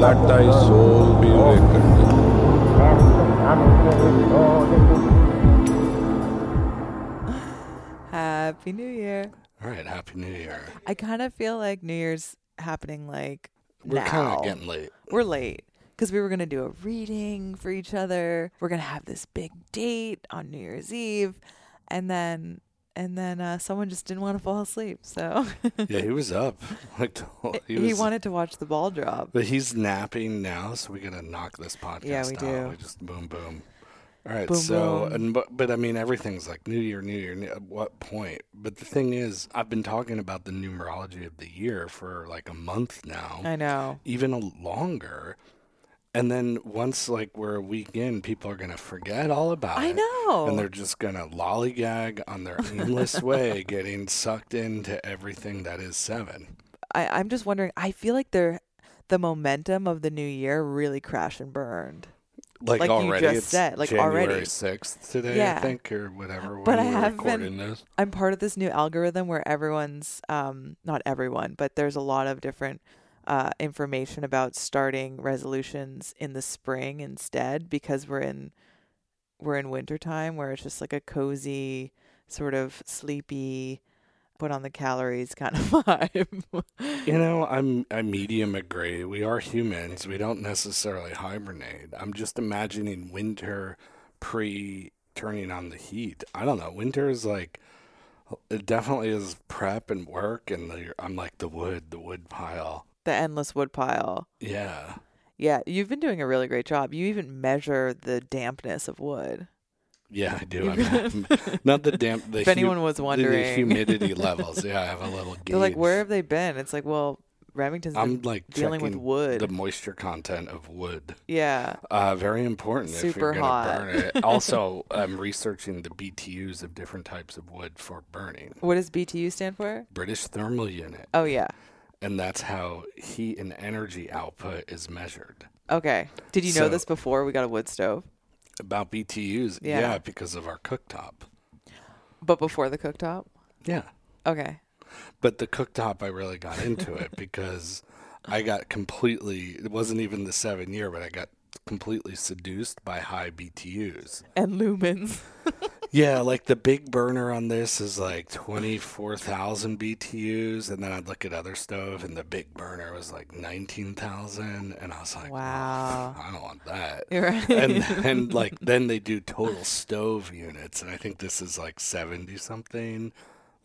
Let thy soul be reckoned. Happy New Year. All right, happy New Year. I kind of feel like New Year's happening like We're kind of getting late. We're late because we were gonna do a reading for each other. We're gonna have this big date on New Year's Eve, and then and then uh, someone just didn't want to fall asleep. So Yeah, he was up. Like the whole- he, he, wanted to watch the ball drop. but he's napping now, so we gotta knock this podcast Yeah, we out. do. We just boom, boom. All right, Boom, so boom. and but, but I mean everything's like New Year, New Year. New, at what point? But the thing is, I've been talking about the numerology of the year for like a month now. I know. even a longer. And then once like we're a week in, people are gonna forget all about I it. I know. And they're just gonna lollygag on their aimless way, getting sucked into everything that is seven. I, I'm just wondering. I feel like they're the momentum of the new year really crashed and burned. Like, Like you just it's said, like January already. sixth today, I think, or whatever. But I have been- this. I'm part of this new algorithm where everyone's um not everyone, but there's a lot of different uh information about starting resolutions in the spring instead because we're in we're in wintertime where it's just like a cozy sort of sleepy put on the calories kind of vibe. You know, I'm I medium agree. We are humans. We don't necessarily hibernate. I'm just imagining winter pre turning on the heat. I don't know. Winter is like it definitely is prep and work, and the, I'm like the wood, the wood pile. The endless wood pile. Yeah, Yeah, you've been doing a really great job. You even measure the dampness of wood. yeah, I do. I'm, not the damp. The if hu- anyone was the wondering. humidity levels. Yeah, I have a little gauge. They're like, where have they been? It's like, well, Remington's I'm like dealing with wood. the moisture content of wood. yeah. Uh, very important if Super you're gonna hot. burn it. Also, I'm researching the BTUs of different types of wood for burning. What does BTU stand for? British Thermal Unit, Oh yeah. And that's how heat and energy output is measured. Okay. Did you know this before we got a wood stove? About BTUs, Yeah. yeah, because of our cooktop. But before the cooktop? Yeah, Okay. but the cooktop, I really got into it because I got completely. It wasn't even the seven year, but I got completely seduced by high BTUs. And lumens. Yeah, like the big burner on this is like 24,000 BTUs. And then I'd look at other stove and the big burner was like 19,000. And I was like, Wow. I don't want that. Right. And, and like then they do total stove units. And I think this is like 70 something.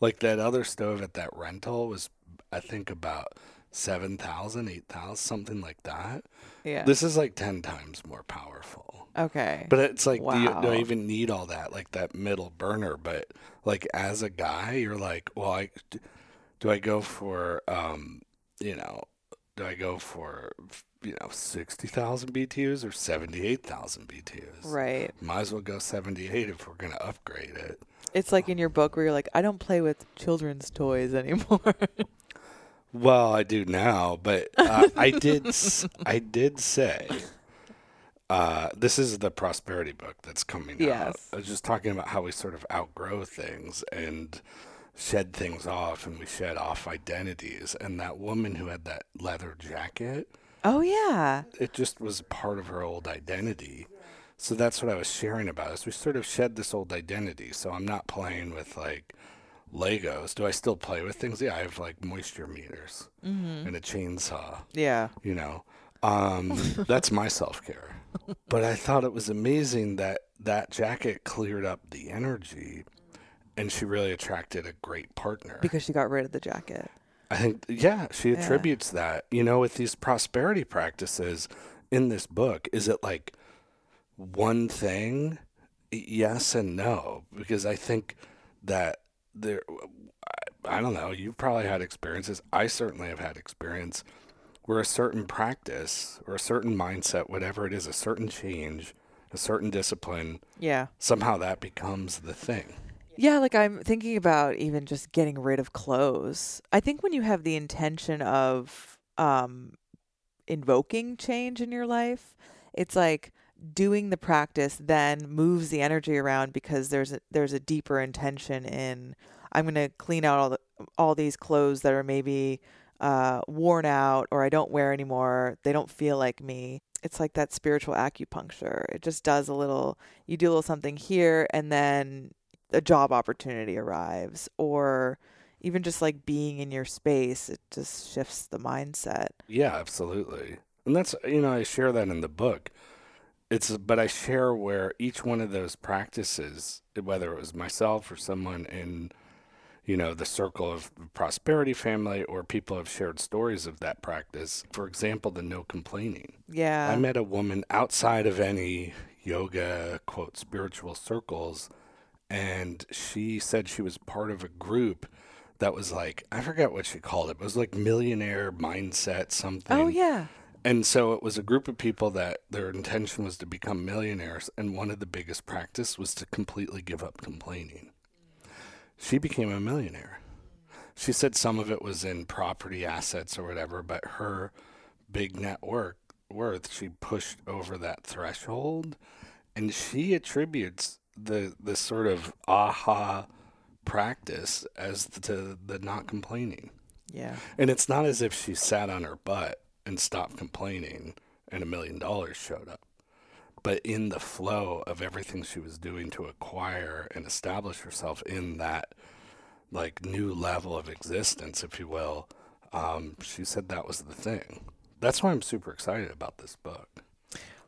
Like that other stove at that rental was, I think, about 7,000, 8,000, something like that. yeah. This is like 10 times more powerful. Okay. But it's like, do, you, do I even need all that? Like that middle burner. But like as a guy, you're like, well, I, do I go for, um, you know, do I go for, you know, 60,000 BTUs or 78,000 BTUs? right. Might as well go 78 if we're going to upgrade it. It's like in your book where you're like, I don't play with children's toys anymore. Well, I do now, but uh, I did. s- I did say. Uh, this is the prosperity book that's coming out. Yes. I was just talking about how we sort of outgrow things and shed things off, and we shed off identities. And that woman who had that leather jacket, oh yeah. it just was part of her old identity. So that's what I was sharing about. Is we sort of shed this old identity. So I'm not playing with like Legos. Do I still play with things? Yeah, I have like moisture meters Mm-hmm. and a chainsaw. Yeah. You know, um, that's my self care. But I thought it was amazing that that jacket cleared up the energy, and she really attracted a great partner. Because she got rid of the jacket. I think, yeah, she Yeah. attributes that. You know, with these prosperity practices in this book, is it like one thing? Yes and no, because I think that there, I- I don't know, you've probably had experiences. I certainly have had experience where a certain practice or a certain mindset, whatever it is, a certain change, a certain discipline, Yeah. somehow that becomes the thing. Yeah, like I'm thinking about even just getting rid of clothes. I think when you have the intention of um invoking change in your life, it's like doing the practice then moves the energy around because there's a, there's a deeper intention in I'm going to clean out all the all these clothes that are maybe uh, worn out or I don't wear anymore. They don't feel like me. It's like that spiritual acupuncture. It just does a little, you do a little something here, and then a job opportunity arrives, or even just like being in your space, it just shifts the mindset. Yeah, absolutely. And that's you know I share that in the book. It's but I share where each one of those practices, whether it was myself or someone in you know the circle of prosperity family or people have shared stories of that practice. For example, the no complaining. Yeah. I met a woman outside of any yoga quote spiritual circles and she said she was part of a group that was like I forget what she called it. But it was like millionaire mindset something. oh yeah. And so it was a group of people that their intention was to become millionaires, and one of the biggest practice was to completely give up complaining. She became a millionaire. She said some of it was in property assets or whatever, but her big net worth, worth she pushed over that threshold, and she attributes the the sort of aha practice as to the not complaining. Yeah. And it's not as if she sat on her butt and stopped complaining and a million dollars showed up. But in the flow of everything she was doing to acquire and establish herself in that like new level of existence, if you will, um, she said that was the thing. That's why I'm super excited about this book.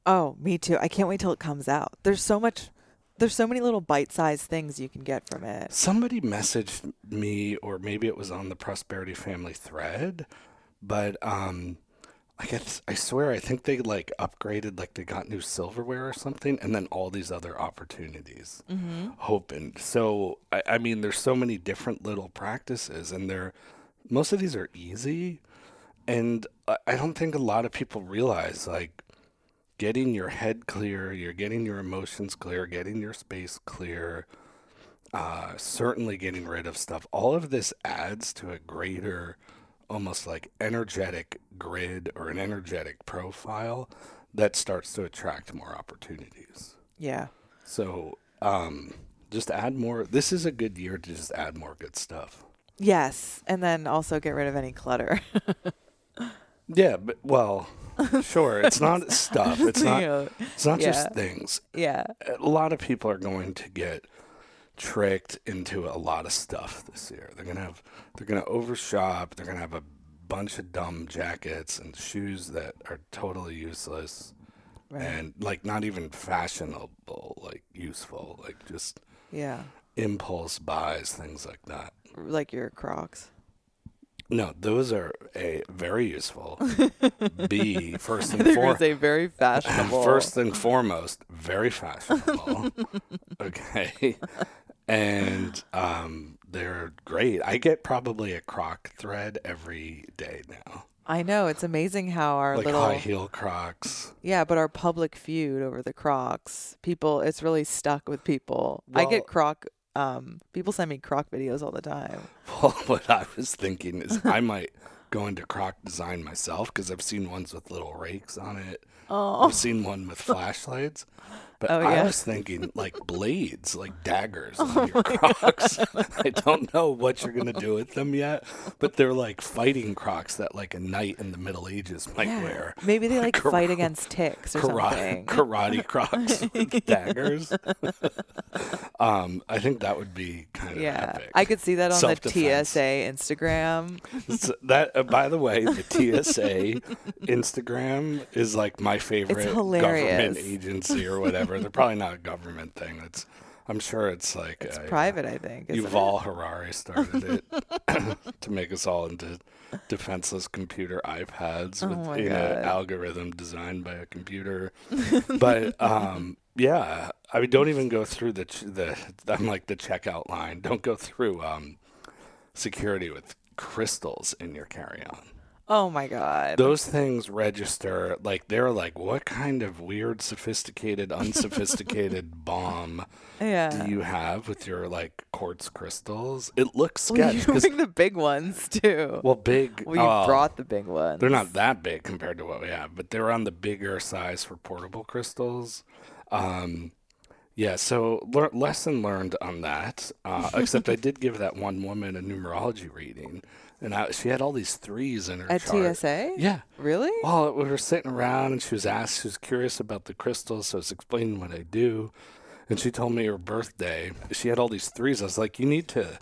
Oh, me too. I can't wait till it comes out. There's so much there's so many little bite-sized things you can get from it. Somebody messaged me, or maybe it was on the Prosperity Family thread, but um, I guess I swear I think they like upgraded, like they got new silverware or something, and then all these other opportunities opened. So I, I mean, there's so many different little practices, and they're most of these are easy, and I I don't think a lot of people realize like getting your head clear, you're getting your emotions clear, getting your space clear, uh, certainly getting rid of stuff. All of this adds to a greater, almost like energetic grid or an energetic profile that starts to attract more opportunities. Yeah. So, um, just add more. This is a good year to just add more good stuff. Yes, and then also get rid of any clutter. Yeah, but well, sure. It's not stuff. It's not. It's not Yeah. just things. yeah. a lot of people are going to get tricked into a lot of stuff this year. They're gonna have they're gonna overshop. They're gonna have a bunch of dumb jackets and shoes that are totally useless Right. and like not even fashionable, like useful, like just yeah. impulse buys, things like that. Like your Crocs. No, those are a very useful. B first and foremost. a very fashionable. First and foremost, very fashionable. okay. And um, they're great. I get probably a croc thread every day now. I know it's amazing how our like little high heel crocs. yeah, but our public feud over the Crocs, people, it's really stuck with people. I get Croc. Um, people send me Croc videos all the time. Well, what I was thinking is I might go into croc design myself because I've seen ones with little rakes on it. Oh, I've seen one with flashlights. But Oh, I yeah? was thinking like blades, like daggers Oh your crocs. I don't know what you're gonna do with them yet, but they're like fighting crocs that like a knight in the Middle Ages might yeah. wear. Maybe they like fight against ticks or Karate, something. karate crocs with daggers. um, I think that would be kind of yeah, epic. I could see that on the. TSA Instagram. So that uh, by the way, the TSA Instagram is like my favorite government agency or whatever. They're probably not a government thing. It's I'm sure it's like It's uh, private, I think. isn't it? Yuval Harari started it to make us all into defenseless computer iPads Oh with an algorithm designed by a computer. but um, yeah, I mean, don't even go through the ch- the. I'm like the checkout line. Don't go through um, security with crystals in your carry-on. Oh my god. Those things register like they're like, what kind of weird, sophisticated, unsophisticated bomb yeah. do you have with your like quartz crystals? It looks well, sketch you bring the big ones too. well, big. Well, you oh, brought the big ones. They're not that big compared to what we have, but they're on the bigger size for portable crystals. Um, Yeah, so lear- lesson learned on that. Uh, except I did give that one woman a numerology reading, and I, she had all these threes in her At chart. TSA? Yeah. Really? Well, we were sitting around, and she was asked. She was curious about the crystals, so I was explaining what I do, and she told me her birthday. She had all these threes. I was like, "You need to,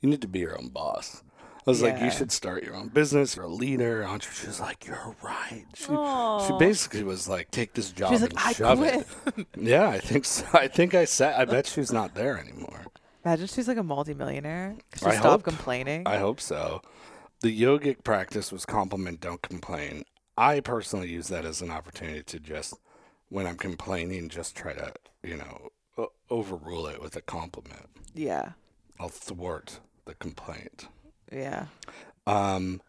you need to be your own boss." I was like, "You should start your own business. You're a leader." Entre- She was like, "You're right." She she basically was like, "Take this job She's and like, "I shove quit." it." yeah, I think so. I think I said. I bet she's not there anymore. Imagine she's like a multimillionaire. She I stopped hope. complaining. I hope so. The yogic practice was compliment, don't complain. I personally use that as an opportunity to just, when I'm complaining, just try to, you know, o- overrule it with a compliment. yeah. I'll thwart the complaint. Yeah. Um,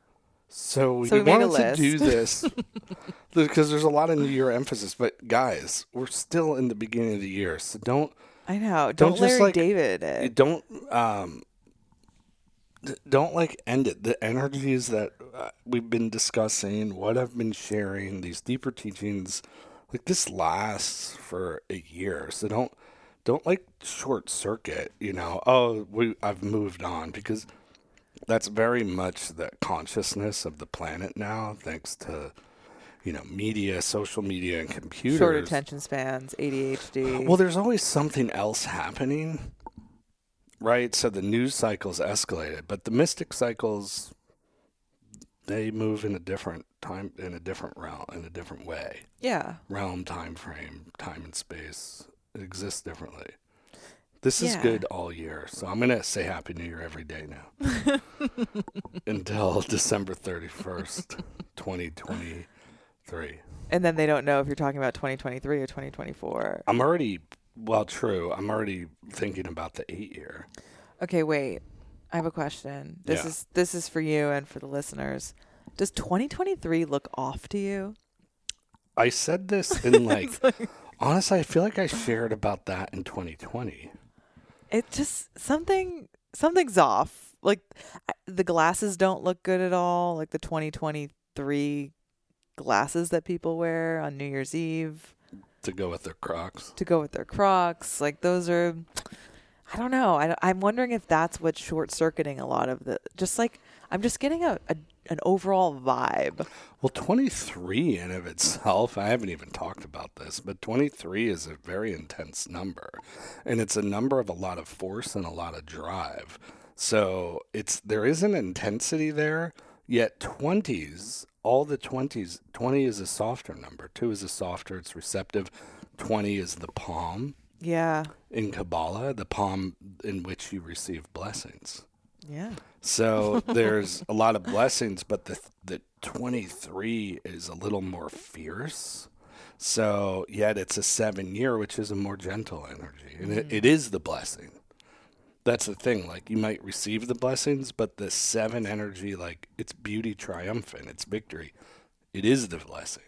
so, So we we wanted to do this because there's a lot of New Year emphasis. But guys, we're still in the beginning of the year, so don't I know. Don't Don't, Larry like- David it. don't um don't like end it. The energies that uh, we've been discussing what i've been sharing these deeper teachings like this lasts for a year. So don't don't like short circuit you know oh we i've moved on because that's very much the consciousness of the planet now thanks to you know media social media and computers. Short attention spans, ADHD. well, there's always something else happening, right? So the news cycles escalated, but the mystic cycles they move in a different time, in a different realm, in a different way. yeah. Realm, time frame, time and space it exists differently. This is good all year, so I'm gonna say Happy New Year every day now until December 31st, 2023. And then they don't know if you're talking about 2023 or 2024. I'm already well, true. I'm already thinking about the eight year. Okay, wait. I have a question. This Yeah. is this is for you and for the listeners. Does 2023 look off to you? I said this in like, honestly, I feel like I shared about that in 2020. It just something something's off. Like I- the glasses don't look good at all. Like the 2023 glasses that people wear on New Year's Eve To go with their Crocs. to go with their Crocs. Like those are I don't know. I, I'm wondering if that's what's short circuiting a lot of the. Just like I'm just getting a, a an overall vibe. Well, 23 in of itself, I haven't even talked about this, but 23 is a very intense number. And it's a number of a lot of force and a lot of drive. So it's there is an intensity there, yet 20s, all the 20s, 20 is a softer number. 2 is a softer, it's receptive. 20 is the palm Yeah. in Kabbalah, the palm in which you receive blessings. Yeah. So there's a lot of blessings, but the the 23 is a little more fierce. So yet it's a seven year, which is a more gentle energy, and it, it mm. is the blessing. That's the thing. Like you might receive the blessings, but the seven energy, like it's beauty triumphant, it's victory. It is the blessing.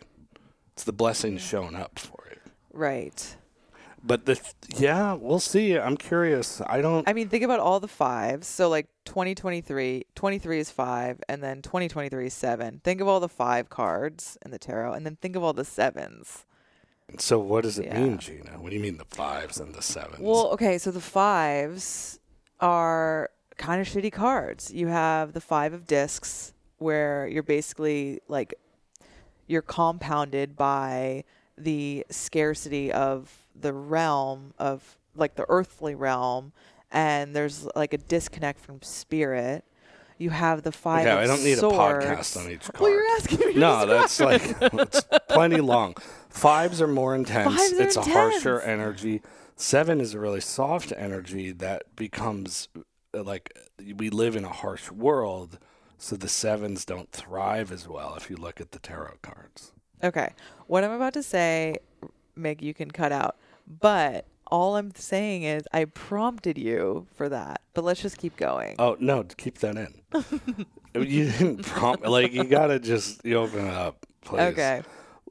It's the blessing shown up for it. Right. But the yeah, we'll see. I'm curious. I don't. I mean, think about all the fives. So like 2023, 23 is five, and then 2023 is seven. Think of all the five cards in the tarot, and then think of all the sevens. So what does it Yeah. mean, Jeana? What do you mean the fives and the sevens? Well, okay, so the fives are kind of shitty cards. You have the five of discs, where you're basically like you're compounded by the scarcity of the realm of like the earthly realm, and there's like a disconnect from spirit. You have the five. okay, of I don't need swords. a podcast on each card. Well, you're asking me. no, that's like it's plenty long. Fives are more intense. Fives are it's a harsher energy. Seven is a really soft energy that becomes uh, like we live in a harsh world, so the sevens don't thrive as well if you look at the tarot cards. Okay. What I'm about to say, Meg, you can cut out. But all I'm saying is I prompted you for that. But let's just keep going. Oh no, keep that in. you didn't prompt like you gotta just you open it up, please. okay.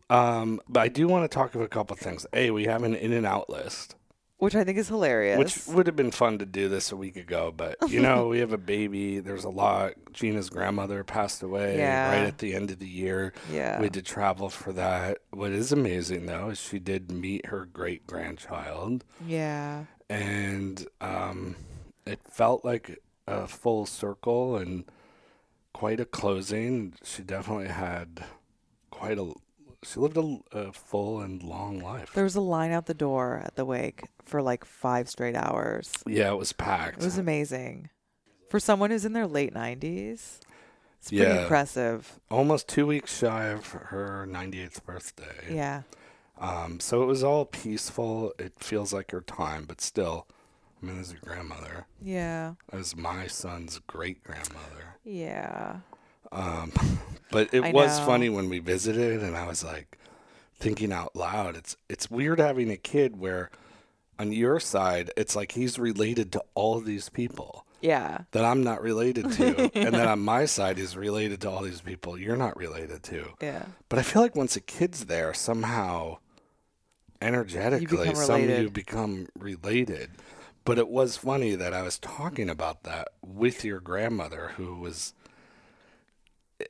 Um, but I do want to talk of a couple things. A, we have an in and out list, which I think is hilarious. Which would have been fun to do this a week ago, but you know, we have a baby. There's a lot. Jeana's grandmother passed away Yeah. right at the end of the year. yeah. We had to travel for that. What is amazing though is she did meet her great grandchild, yeah. and um, it felt like a full circle and quite a closing. She definitely had quite a. She lived a, a full and long life. There was a line out the door at the wake for like five straight hours. yeah, it was packed. It was amazing. For someone who's in their late 90s, it's pretty Yeah. impressive. almost two weeks shy of her 98th birthday. Yeah. Um, so it was all peaceful. It feels like her time, but still, I mean, as a grandmother, Yeah. as my son's great grandmother. Yeah. Um, but it I was know. funny when we visited, and I was like thinking out loud. It's it's weird having a kid where on your side, it's like he's related to all of these people Yeah. that I'm not related to, and then on my side, he's related to all these people you're not related to. Yeah. But I feel like once a kid's there, somehow energetically, some of you become related. But it was funny that I was talking about that with your grandmother, who was.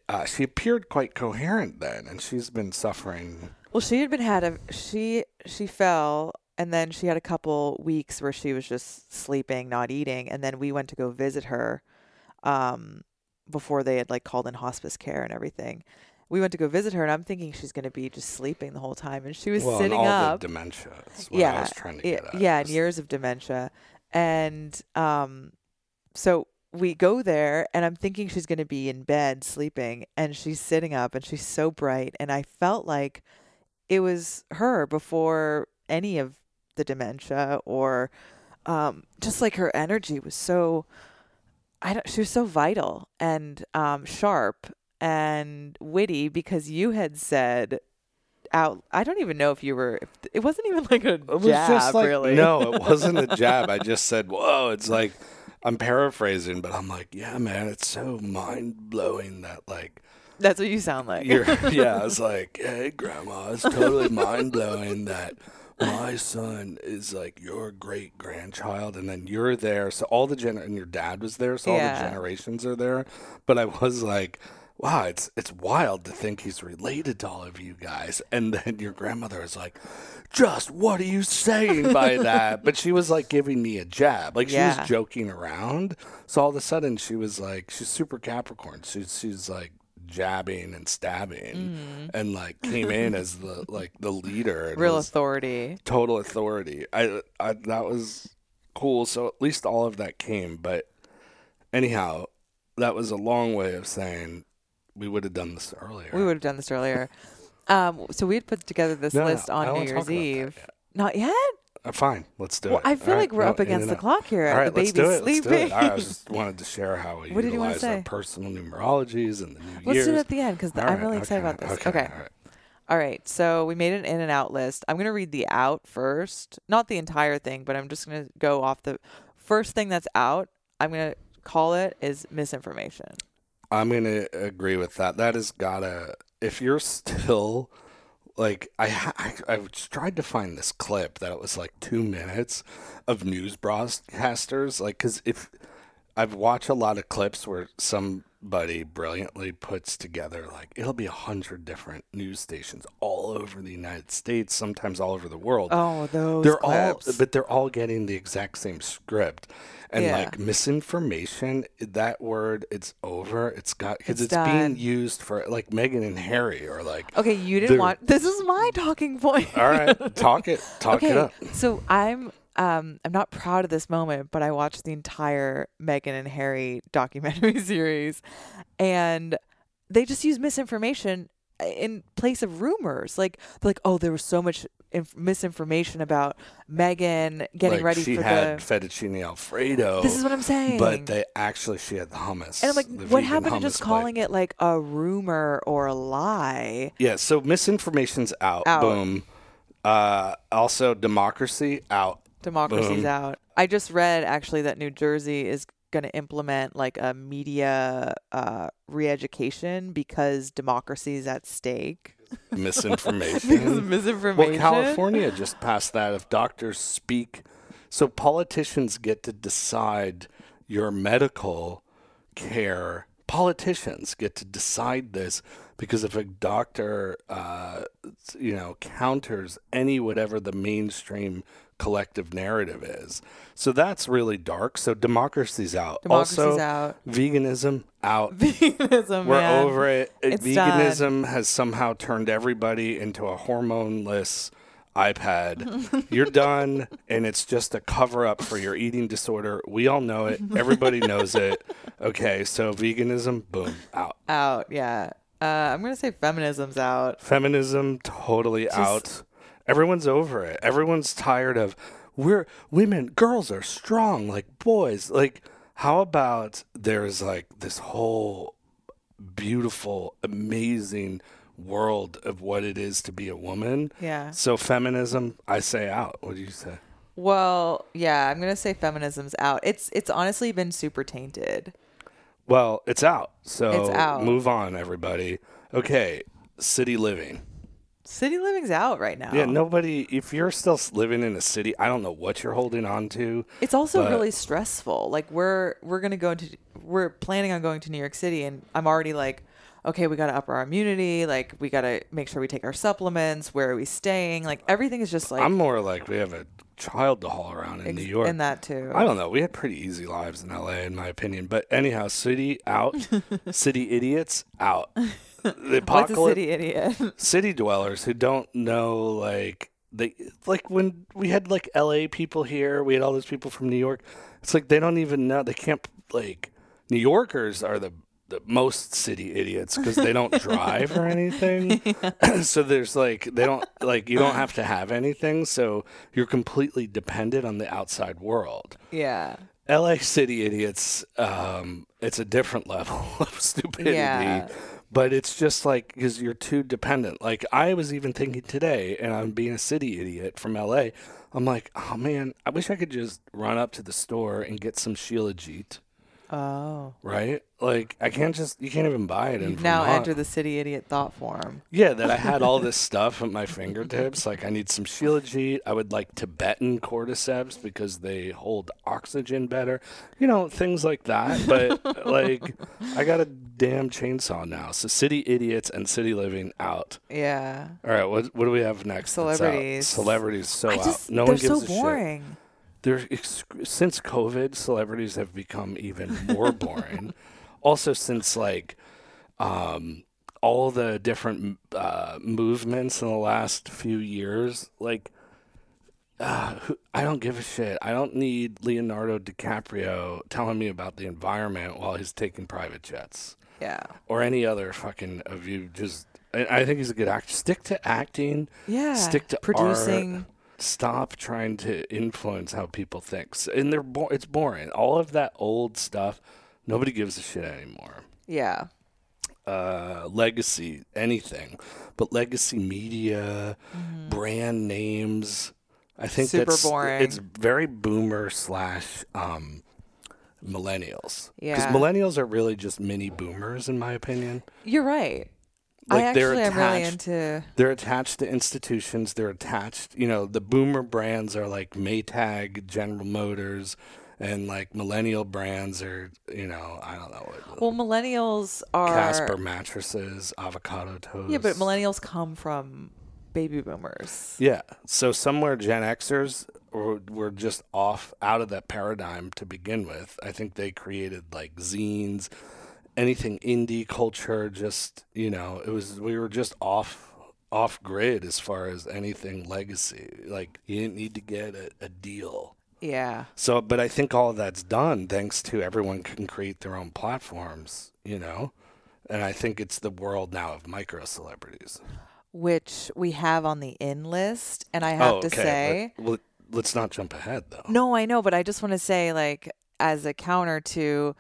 Uh, she appeared quite coherent then, and she's been suffering. Well, she had been had a she she fell and then she had a couple weeks where she was just sleeping, not eating, and then we went to go visit her um before they had like called in hospice care and everything. We went to go visit her and I'm thinking she's going to be just sleeping the whole time and she was well, and sitting all up. the dementia. Yeah. I was trying to yeah, get at. yeah, and years of dementia. And um so we go there and I'm thinking she's going to be in bed sleeping and she's sitting up and she's so bright and I felt like it was her before any of the dementia or um just like her energy was so I don't she was so vital and um sharp and witty because you had said out I don't even know if you were it wasn't even like a jab like really no, it wasn't a jab. I just said, "Whoa!" It's like I'm paraphrasing, but I'm like, "Yeah, man, it's so mind blowing that like That's what you sound like. you're yeah." I was like, "Hey, grandma, it's totally mind blowing that my son is like your great grandchild, and then you're there. So all the gen and your dad was there, so all Yeah. the generations are there. But I was like." Wow, it's it's wild to think he's related to all of you guys. And then your grandmother is like, just what are you saying by that? but she was like giving me a jab. Like she Yeah. was joking around. So all of a sudden she was like she's super Capricorn. She's she's like jabbing and stabbing mm. and like came in as the like the leader Real authority. total authority. I, I that was cool. So at least all of that came, but anyhow, that was a long way of saying we would have done this earlier. We would have done this earlier. Um, so we had put together this No, list on New Year's talk about that Eve. yet. Not yet. Uh, fine, let's do Well, it. I feel All like right, we're no, up against the clock here. All right, the let's baby's do it. Let's sleeping. do it. All right, I just wanted to share how we What utilize our personal numerologies and the new Let's years. do it at the end because I'm right, really excited okay, about this. Okay. Okay. all right. All right. So we made an in and out list. I'm going to read the out first. Not the entire thing, but I'm just going to go off the first thing that's out. I'm going to call it is misinformation. I'm gonna agree with that. That has gotta. If you're still like I, I, I tried to find this clip that it was like two minutes of news broadcasters. Like, cause if I've watched a lot of clips where somebody brilliantly puts together like it'll be a hundred different news stations all over the United States, sometimes all over the world Oh, those they're clips. all but they're all getting the exact same script and Yeah. like misinformation that word it's over it's got because It's it's, being used for like Meghan and Harry or like okay, you didn't want. This is my talking point. all right talk it talk okay, it up so I'm um I'm not proud of this moment, but I watched the entire Meghan and Harry documentary series, and they just use misinformation in place of rumors. Like like, oh, there was so much inf- misinformation about Meghan getting like ready she for had the. fettuccine alfredo This is what I'm saying. but they actually she had the hummus and I'm like, what happened to just calling it like a rumor or a lie? yeah so misinformation's out, Out. boom uh also democracy out Democracy's Boom. out. I just read actually that New Jersey is going to implement like a media uh, re-education because democracy is at stake. misinformation misinformation. Well, California just passed that if doctors speak So politicians get to decide your medical care. Politicians get to decide this because if a doctor, uh, you know, counters any whatever the mainstream collective narrative is. So that's really dark. So democracy's out. Democracy's also, out. veganism out. Veganism, We're man. over it. It's Veganism has somehow turned everybody into a hormoneless iPad. You're done, and it's just a cover up for your eating disorder. We all know it. Everybody knows it. Okay, so veganism, boom, out. Out, yeah. Uh, I'm gonna say feminism's out. Feminism, totally out. Everyone's over it. Everyone's tired of we're women, girls are strong like boys. Like, how about there's like this whole beautiful, amazing world of what it is to be a woman. Yeah. So feminism, I say out. What do you say? Well, yeah, I'm gonna say feminism's out. It's it's honestly been super tainted. Well, it's out. So It's out. move on, everybody. Okay, city living. City living's out right now. Yeah, nobody. If you're still living in a city, I don't know what you're holding on to. It's also but- really stressful. Like we're we're gonna go into we're planning on going to New York City, and I'm already like, okay, we gotta up our immunity. Like we gotta make sure we take our supplements. Where are we staying? Like everything is just like I'm more like we have a child to haul around in ex- New York. and that too. I don't know. We had pretty easy lives in LA, in my opinion. But anyhow, city out, city idiots out. The apocalypse, city idiot? city dwellers who don't know like they like when we had like LA people here, we had all those people from New York. It's like they don't even know. They can't like New Yorkers are the the most city idiots because they don't drive or anything. so there's like they don't like you don't have to have anything, so you're completely dependent on the outside world. yeah. LA city idiots, um, it's a different level of stupidity. Yeah. But it's just like because you're too dependent. Like I was even thinking today, and I'm being a city idiot from LA. I'm like, oh man, I wish I could just run up to the store and get some sheila Shilajit, Oh. right? Like I can't just you can't even buy it in You've now Vermont. entered the city idiot thought form. Yeah, that I had all this stuff at my fingertips. Like I need some Shilajit. I would like Tibetan cordyceps because they hold oxygen better. You know, things like that. But like I got a damn chainsaw now. So city idiots and city living out. Yeah. All right, what what do we have next? Celebrities. Celebrities so I out. just No one gives so a shit. boring. They're ex- since COVID, celebrities have become even more boring. also, since like um, all the different uh, movements in the last few years, like uh, who, I don't give a shit. I don't need Leonardo DiCaprio telling me about the environment while he's taking private jets Yeah. or any other fucking of you. Just, I, I think he's a good actor. Stick to acting. Yeah. Stick to producing. art. Stop trying to influence how people think. And they're bo- it's boring. All of that old stuff, nobody gives a shit anymore. Yeah. Uh, legacy, anything, but legacy media, brand names. I think Mm-hmm. Super that's boring. it's very boomer slash um, millennials. Yeah, because millennials are really just mini boomers, in my opinion. You're right. Like I they're am really attached- into They're attached to institutions. They're attached, you know, the boomer brands are like Maytag, General Motors, and like millennial brands are, you know, I don't know what. well millennials are Casper mattresses, avocado toast. Yeah, but millennials come from baby boomers. Yeah. So somewhere Gen Xers were, were just off out of that paradigm to begin with. I think they created like zines, anything indie culture. Just you know, it was we were just off off grid as far as anything legacy. Like you didn't need to get a, a deal. Yeah. So, but I think all of that's done thanks to everyone can create their own platforms. You know. And I think it's the world now of micro celebrities. Which we have on the in list. And I have oh, to say Let, let, let's not jump ahead though. No, I know, but I just want to say, like, as a counter to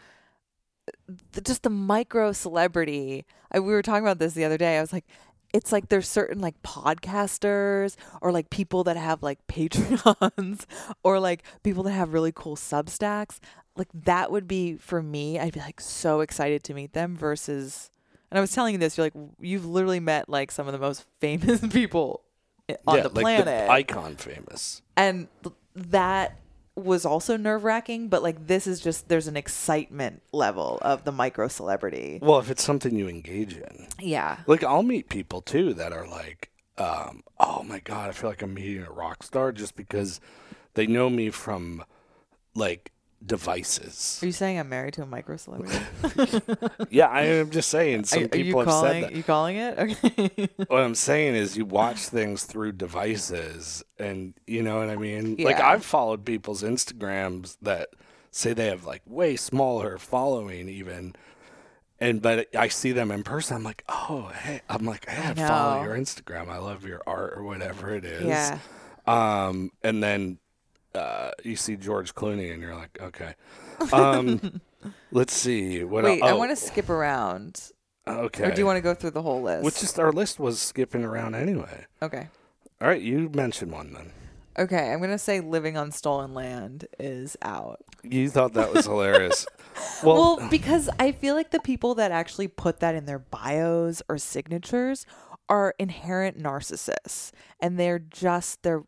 the, just the micro celebrity. I, we were talking about this the other day. I was like, it's like there's certain like podcasters or like people that have like Patreons or like people that have really cool Substacks. Like that would be for me. I'd be like so excited to meet them versus. And I was telling you this. You're like you've literally met like some of the most famous people on yeah, the like planet the icon famous. and that was also nerve wracking, but like this is just there's an excitement level of the micro celebrity. Well, if it's something you engage in, Yeah. like I'll meet people too that are like, um, oh my god, I feel like I'm meeting a rock star just because they know me from like devices. Are you saying I'm married to a micro celebrity? yeah, I am just saying. Some are, are people you have calling said that. you calling it? Okay. What I'm saying is, you watch things through devices, and you know what I mean. Like I've followed people's Instagrams that say they have like way smaller following, even. And but I see them in person. I'm like, oh, hey. I'm like, hey, I follow your Instagram. I love your art or whatever it is. yeah. Um, and then uh, you see George Clooney, and you're like, okay. Um, let's see. What? Wait, I oh, want to skip around. Okay. Or do you want to go through the whole list? Which just our list was skipping around anyway. okay. All right, you mentioned one then. Okay, I'm gonna say living on stolen land is out. You thought that was hilarious. Well, Well, because I feel like the people that actually put that in their bios or signatures are inherent narcissists and they're just they're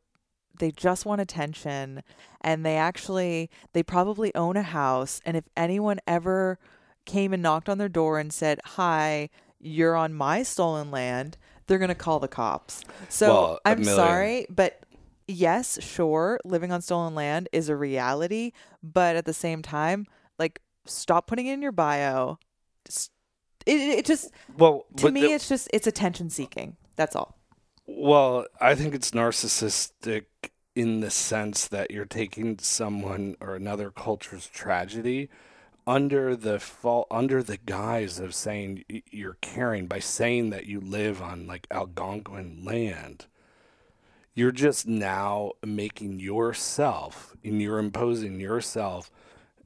they just want attention and they actually they probably own a house and if anyone ever came and knocked on their door and said, "Hi, you're on my stolen land," they're going to call the cops. So, Well, I'm sorry, but yes, sure, living on stolen land is a reality, but at the same time, like stop putting it in your bio. It, it just well, to me the- it's just it's attention seeking. That's all. Well, I think it's narcissistic in the sense that you're taking someone or another culture's tragedy under the fault under the guise of saying you're caring by saying that you live on like Algonquin land. You're just now making yourself and you're imposing yourself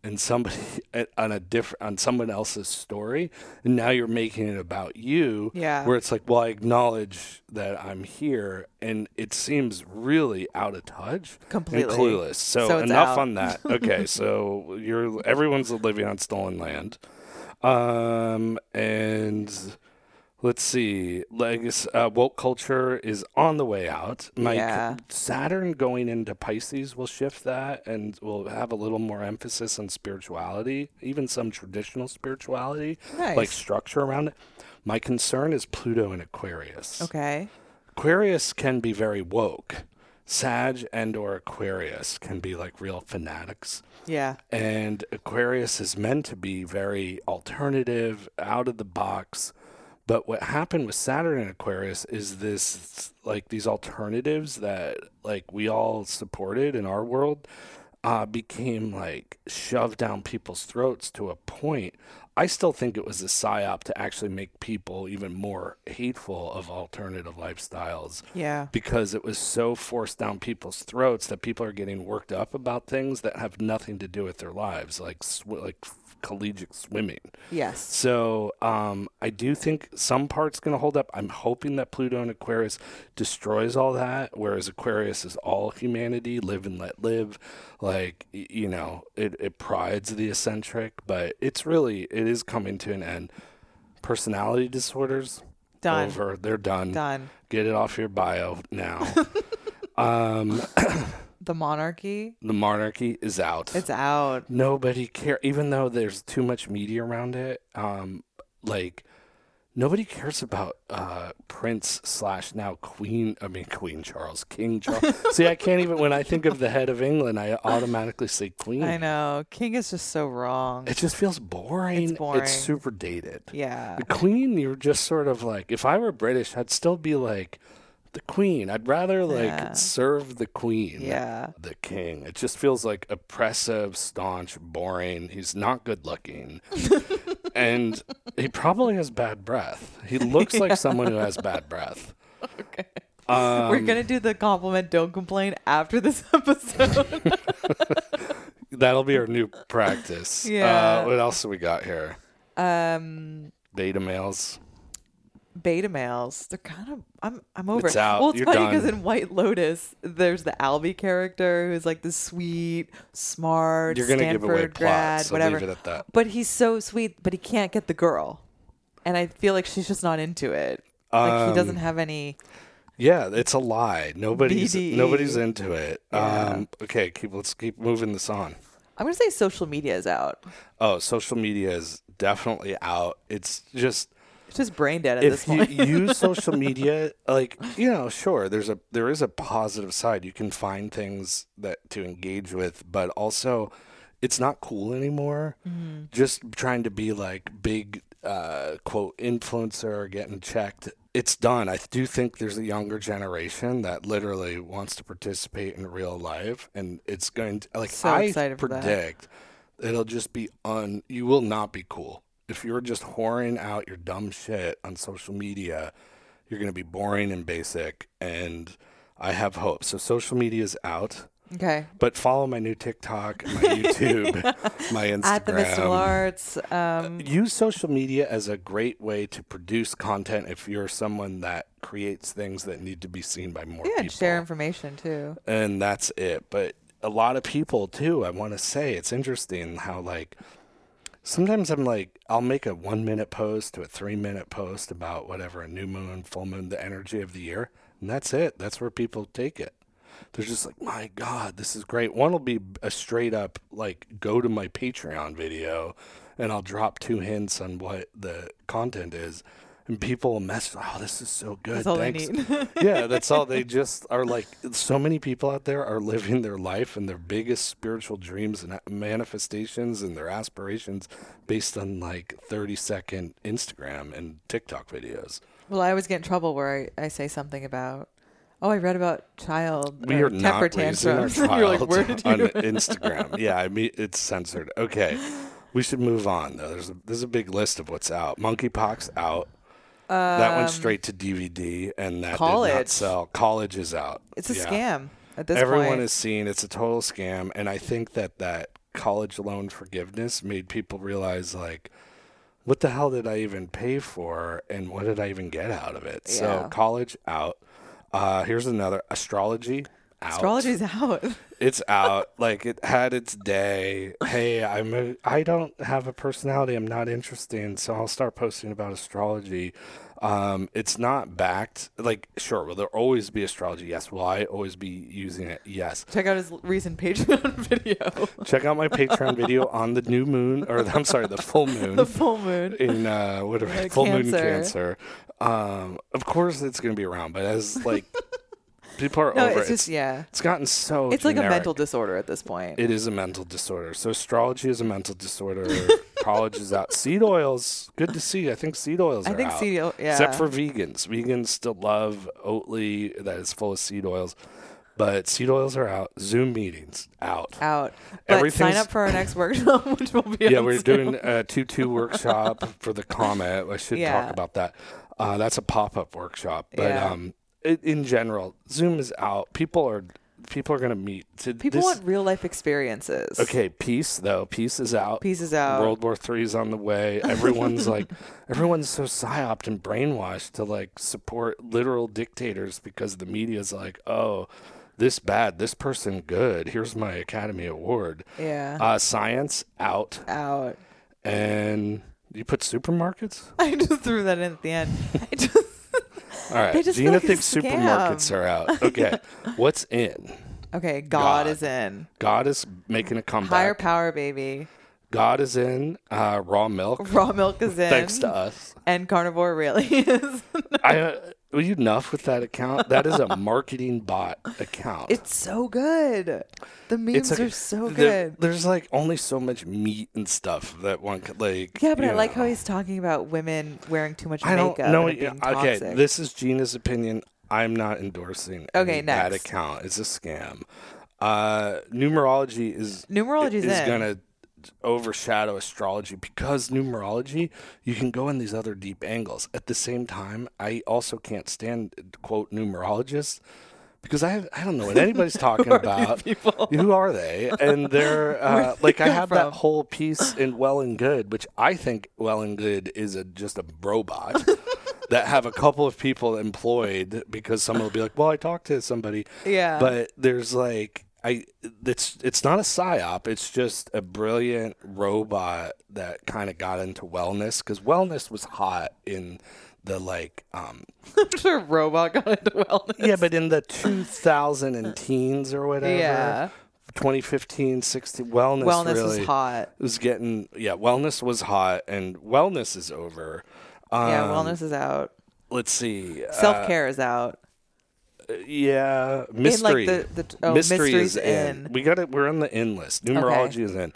and somebody on a different on someone else's story and now you're making it about you Yeah. where it's like well i acknowledge that i'm here and it seems really out of touch Completely. and clueless so, So enough out. on that okay so you're everyone's living on stolen land um and let's see legacy uh, woke culture is on the way out my Yeah. saturn going into pisces will shift that and will have a little more emphasis on spirituality even some traditional spirituality like structure around it my concern is pluto in aquarius Okay. aquarius can be very woke sag and or aquarius can be like real fanatics Yeah. and Aquarius is meant to be very alternative, out of the box. But what happened with Saturn and Aquarius is this like these alternatives that like we all supported in our world uh, became like shoved down people's throats to a point. I still think it was a psyop to actually make people even more hateful of alternative lifestyles Yeah. because it was so forced down people's throats that people are getting worked up about things that have nothing to do with their lives, like sw- like collegiate swimming. Yes. So um, I do think some parts going to hold up. I'm hoping that Pluto and Aquarius destroys all that, whereas Aquarius is all humanity, live and let live. Like you know, it it prides the eccentric, but it's really it is coming to an end. Personality disorders Done. over. They're done. Done. Get it off your bio now. um, The monarchy. the monarchy is out. It's out. nobody care, even though there's too much media around it. Um, like nobody cares about uh Prince slash now Queen. I mean Queen Charles, King Charles. See, I can't even when I think of the head of England, I automatically say Queen. I know. King is just so wrong. It just feels boring. It's boring. It's super dated. yeah. The Queen, you're just sort of like, if I were British, I'd still be like, the Queen. I'd rather like Yeah. serve the Queen. Yeah. The King. It just feels like oppressive, staunch, boring. He's not good looking. and he probably has bad breath. He looks like someone who has bad breath. Okay. Um, We're gonna do the compliment, don't complain after this episode. That'll be our new practice. Yeah. Uh, what else do we got here? um, Beta males. Beta males. They're kind of. I'm. I'm over. It's it. out. Well, it's You're funny because in White Lotus, there's the Albie character who's like the sweet, smart, You're gonna Stanford give away plot, grad, so whatever. leave it at that. But he's so sweet, but he can't get the girl, and I feel like she's just not into it. Like he doesn't Um, have any. Yeah, it's a lie. Nobody's BDE. nobody's into it. Yeah. Um, okay, keep let's keep moving this on. I'm gonna say social media is out. Oh, social media is definitely out. It's just It's just brain dead at if this you point. use social media, like you know, sure, there's a there is a positive side. You can find things that to engage with, but also it's not cool anymore. Mm-hmm. Just trying to be like big uh, quote influencer getting checked. It's done. I do think there's a younger generation that literally wants to participate in real life, and it's going to like So I excited for that. predict it'll just be un. You will not be cool if you're just whoring out your dumb shit on social media. You're going to be boring and basic, and I have hope. So social media is out, okay. but follow my new TikTok, my YouTube, my Instagram. At the Mystical Arts. Um, Use social media as a great way to produce content if you're someone that creates things that need to be seen by more yeah, people share information too. and that's it. But a lot of people too. I want to say it's interesting how like sometimes I'm like I'll make a one minute post to a three minute post about whatever a new moon, full moon, the energy of the year, and that's it. That's where people take it. They're just like, my God, this is great. One will be a straight up like go to my Patreon video, and I'll drop two hints on what the content is. And people will message, oh, this is so good. That's all they Thanks need. yeah, that's all. They just are like so many people out there are living their life and their biggest spiritual dreams and manifestations and their aspirations based on like 30 second Instagram and TikTok videos. well, I always get in trouble where I, I say something about, oh, I read about child we are temper not raising our tantrums. You're like, where did on? Instagram. Yeah, I mean it's censored. Okay, we should move on though. There's a, there's a big list of what's out. Monkeypox out. That went straight to DVD, and that did not College. sell. College is out. It's a Yeah. scam at this point. Everyone point. is seeing it's a total scam, and I think that that college loan forgiveness made people realize like, what the hell did I even pay for, and what did I even get out of it? So Yeah. college out. Uh, here's another astrology. Out. Astrology's out. It's out. like it had its day. Hey, I'm a, I don't have a personality. I'm not interesting, so I'll start posting about astrology. Um, it's not backed. Like, sure, will there always be astrology? Yes. Will I always be using it? Yes. Check out his recent Patreon video. Check out my Patreon video on the new moon, or I'm sorry, the full moon the full moon. in uh, whatever Uh, full moon Cancer. Cancer. Um, of course, it's going to be around, but as like people are No, over it's it, just yeah. it's gotten so. It's like a mental disorder at this point. It is a mental disorder. So astrology is a mental disorder. College is out. Seed oils, good to see. I think seed oils I are think out. seed, yeah. Except for vegans. Vegans still love Oatly that is full of seed oils. But seed oils are out. Zoom meetings out. out. But sign up for our next workshop, which will be Yeah, we're Zoom. doing a 2 2 workshop for the Comet. I should Yeah. talk about that. Uh, that's a pop up workshop. But Yeah. um, in general, Zoom is out. People are people are going to meet. To People this- want real life experiences. Okay, peace though. Peace is out. Peace is out. World War Three is on the way. Everyone's like, everyone's so psyoped and brainwashed to like support literal dictators because the media's like, oh, this bad, this person good. Here's my Academy Award. Yeah. Uh, science out, out. and you put supermarkets. I just threw that in at the end. I just, All right, They just feel Jeana like a thinks supermarkets are out. Okay, what's in? okay, God, God. is in. God is making a comeback. Higher power, baby. God is in. Uh, raw milk. Raw milk is in. Thanks to us. And carnivore really is. I were you enough with that account? That is a marketing bot account. it's so good. The memes like- are so there- good. There's like only so much meat and stuff that one could like. Yeah, but I you like how he's talking about women wearing too much I makeup. don't know. and it being Okay, this is Jeana's opinion. I'm not endorsing. Okay, any that next. account. It's a scam. Uh, numerology is numerology is in. gonna overshadow astrology because numerology you can go in these other deep angles. At the same time i also can't stand quote numerologists because i i don't know what anybody's talking about. people? who are they? And they're uh, like they i have that whole piece in well and good which i think well and good is a just a robot that have a couple of people employed because someone will be like well i talked to somebody. Yeah. but there's like I it's it's not a psyop. It's just a brilliant robot that kind of got into wellness because wellness was hot in the like um I'm sure robot got into wellness. yeah, but in the 2000 and teens or whatever. Yeah. 2015, 16, wellness, Wellness really was hot. was getting yeah, wellness was hot and wellness is over. Um, yeah, wellness is out. Let's see. uh, Self care is out. Yeah, mystery. the- the- oh, mystery is in. in. We got it. We're on the in list. Numerology is in.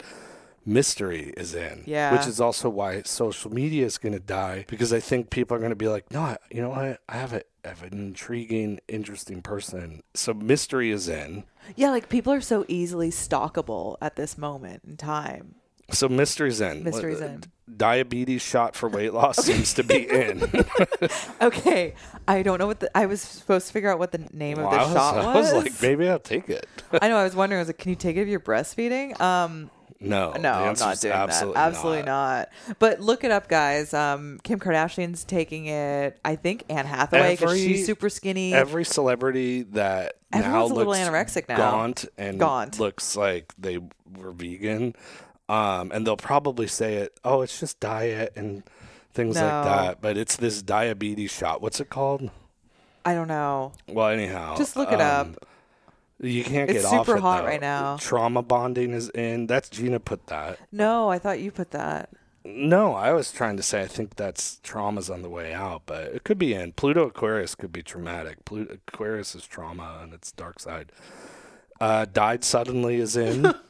Mystery is in. Yeah. Which is also why social media is going to die because I think people are going to be like, no, I, you know what? I have a I have an intriguing, interesting person. So mystery is in. Yeah, like people are so easily stalkable at this moment in time. So mystery's in. Mystery's in. Diabetes shot for weight loss seems to be in. Okay, I don't know what the I was supposed to figure out what the name of Well, the was, shot was. I was like, maybe I'll take it. I know. I was wondering. I was like, can you take it if you're breastfeeding? Um, No, no, I'm not doing absolutely that. Absolutely not. But look it up, guys. Um, Kim Kardashian's taking it. I think Anne Hathaway because she's super skinny. Every celebrity that now Everyone's a little looks anorexic now. gaunt and Gaunt. looks like they were vegan, um, and they'll probably say it. Oh, it's just diet and things No. like that. But it's this diabetes shot. What's it called? I don't know. Well, anyhow, Just look it um, up. You can't It's get off super hot though. right now. Trauma bonding is in. That's Jeana put that. No, I thought you put that. No, I was trying to say I think that's trauma's on the way out, but it could be in. Pluto Aquarius could be traumatic. Pluto Aquarius is trauma and its dark side. Uh, died suddenly is in.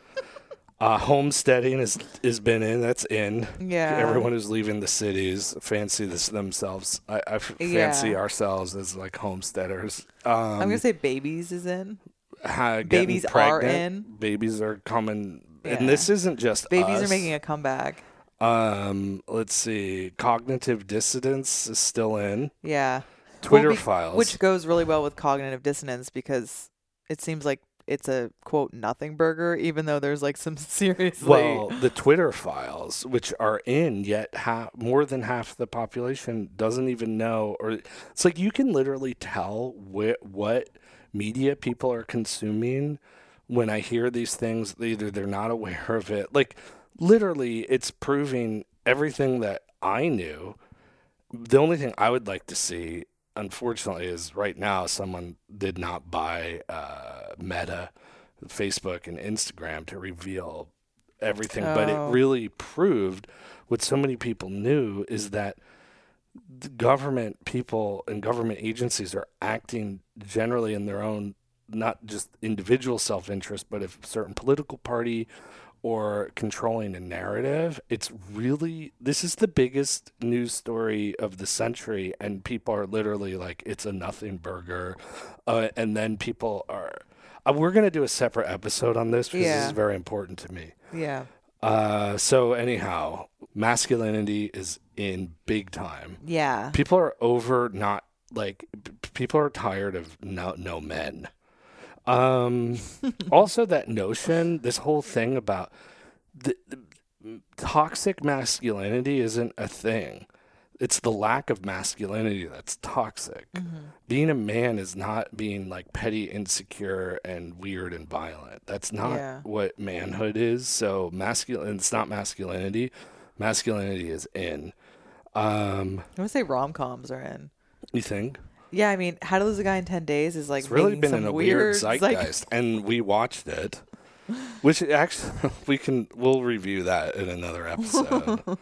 uh, homesteading is is been in. That's in. Yeah. Everyone who's leaving the cities fancy this themselves. I, I f- fancy Yeah. ourselves as like homesteaders. Um, I'm gonna say babies is in. getting babies are in. Babies are coming. Yeah. And this isn't just Babies are making a comeback. Um, let's see. Cognitive dissonance is still in. Yeah. Twitter Well, be- files. Which goes really well with cognitive dissonance because it seems like it's a quote nothing burger, even though there's like some seriously. well, the Twitter files, which are in, yet half, more than half the population doesn't even know, or it's like you can literally tell wh- what media people are consuming when I hear these things. Either they're not aware of it, like literally, it's proving everything that I knew. The only thing I would like to see, unfortunately, is right now someone did not buy uh, Meta, Facebook, and Instagram to reveal everything, but it Oh. really proved what so many people knew is that the government people and government agencies are acting generally in their own not just individual self-interest but if a certain political party or controlling a narrative it's really this is the biggest news story of the century and people are literally like it's a nothing burger uh, and then people are uh, we're going to do a separate episode on this because this is very important to me yeah. uh, so anyhow, masculinity is in big time. Yeah. People are over not like p- people are tired of no no men. Um, also that notion, this whole thing about the, the toxic masculinity isn't a thing. It's the lack of masculinity that's toxic. Being a man is not being like petty, insecure, and weird and violent. That's not Yeah. what manhood is. So masculine, it's not masculinity. Masculinity is in. Um, I would say rom coms are in. you think? Yeah, I mean, How to Lose a Guy in Ten Days is like It's really been in a weird weird zeitgeist, and we watched it. Which actually we can we'll review that in another episode.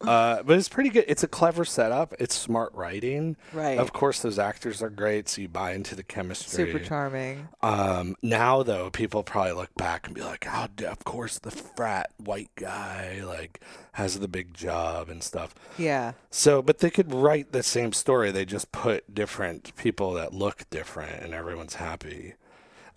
uh, but it's pretty good. It's a clever setup. It's smart writing. Right. Of course, those actors are great, so you buy into the chemistry. super charming. Um, now though, people probably look back and be like, "Oh, of course, the frat white guy like has the big job and stuff." Yeah. So, but they could write the same story. They just put different people that look different, and everyone's happy.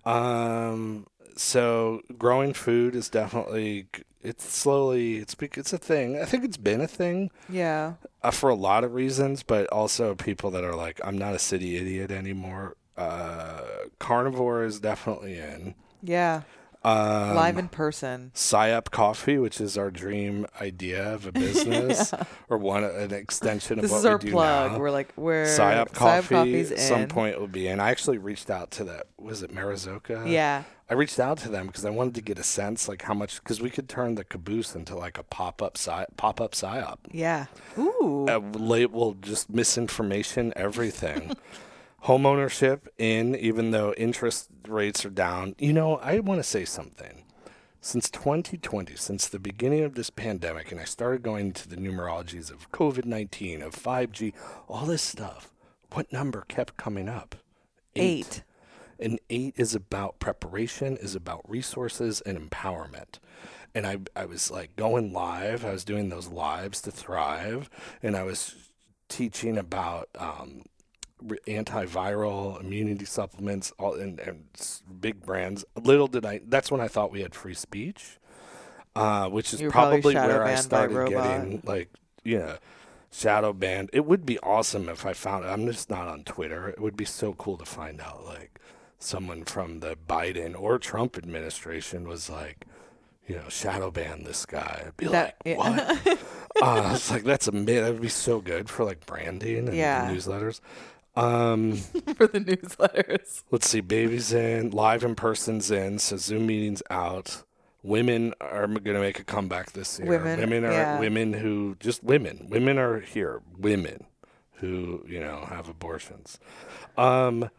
Um, so growing food is definitely it's slowly it's it's a thing. I think it's been a thing Yeah. uh, for a lot of reasons, but also people that are like, I'm not a city idiot anymore. Uh, carnivore is definitely in. Yeah. Um, Live in person. Psyop Coffee, which is our dream idea of a business, or one an extension of This what is our we do plug. now. We're like we're Psyop Coffee. Coffee's at some in. point will be in. I actually reached out to that. Was it Marizoka? Yeah. I reached out to them because I wanted to get a sense, like how much, because we could turn the caboose into like a pop up psy- pop up psyop. Yeah. Ooh. Uh, label just misinformation, everything. Home ownership in, even though interest rates are down. You know, I want to say something. Since 2020, since the beginning of this pandemic, and I started going to the numerologies of COVID 19, of 5G, all this stuff, what number kept coming up? Eight. And eight is about preparation, is about resources and empowerment. And I, I was like going live. I was doing those lives to thrive, and I was teaching about um, antiviral immunity supplements, all and, and big brands. Little did I. That's when I thought we had free speech, uh, which is probably probably where I started getting like you know shadow banned. It would be awesome if I found. I'm just not on Twitter. It would be so cool to find out like someone from the Biden or Trump administration was like, you know, shadow ban this guy. I'd be That- like, yeah. what? uh, it's like that's a that would be so good for like branding and Yeah. newsletters. Um, for the newsletters. let's see, babies in, live in person's in, so Zoom meetings out. Women are going to make a comeback this year. Women, are yeah. women who just women. Women are here. Women who you know have abortions. Um,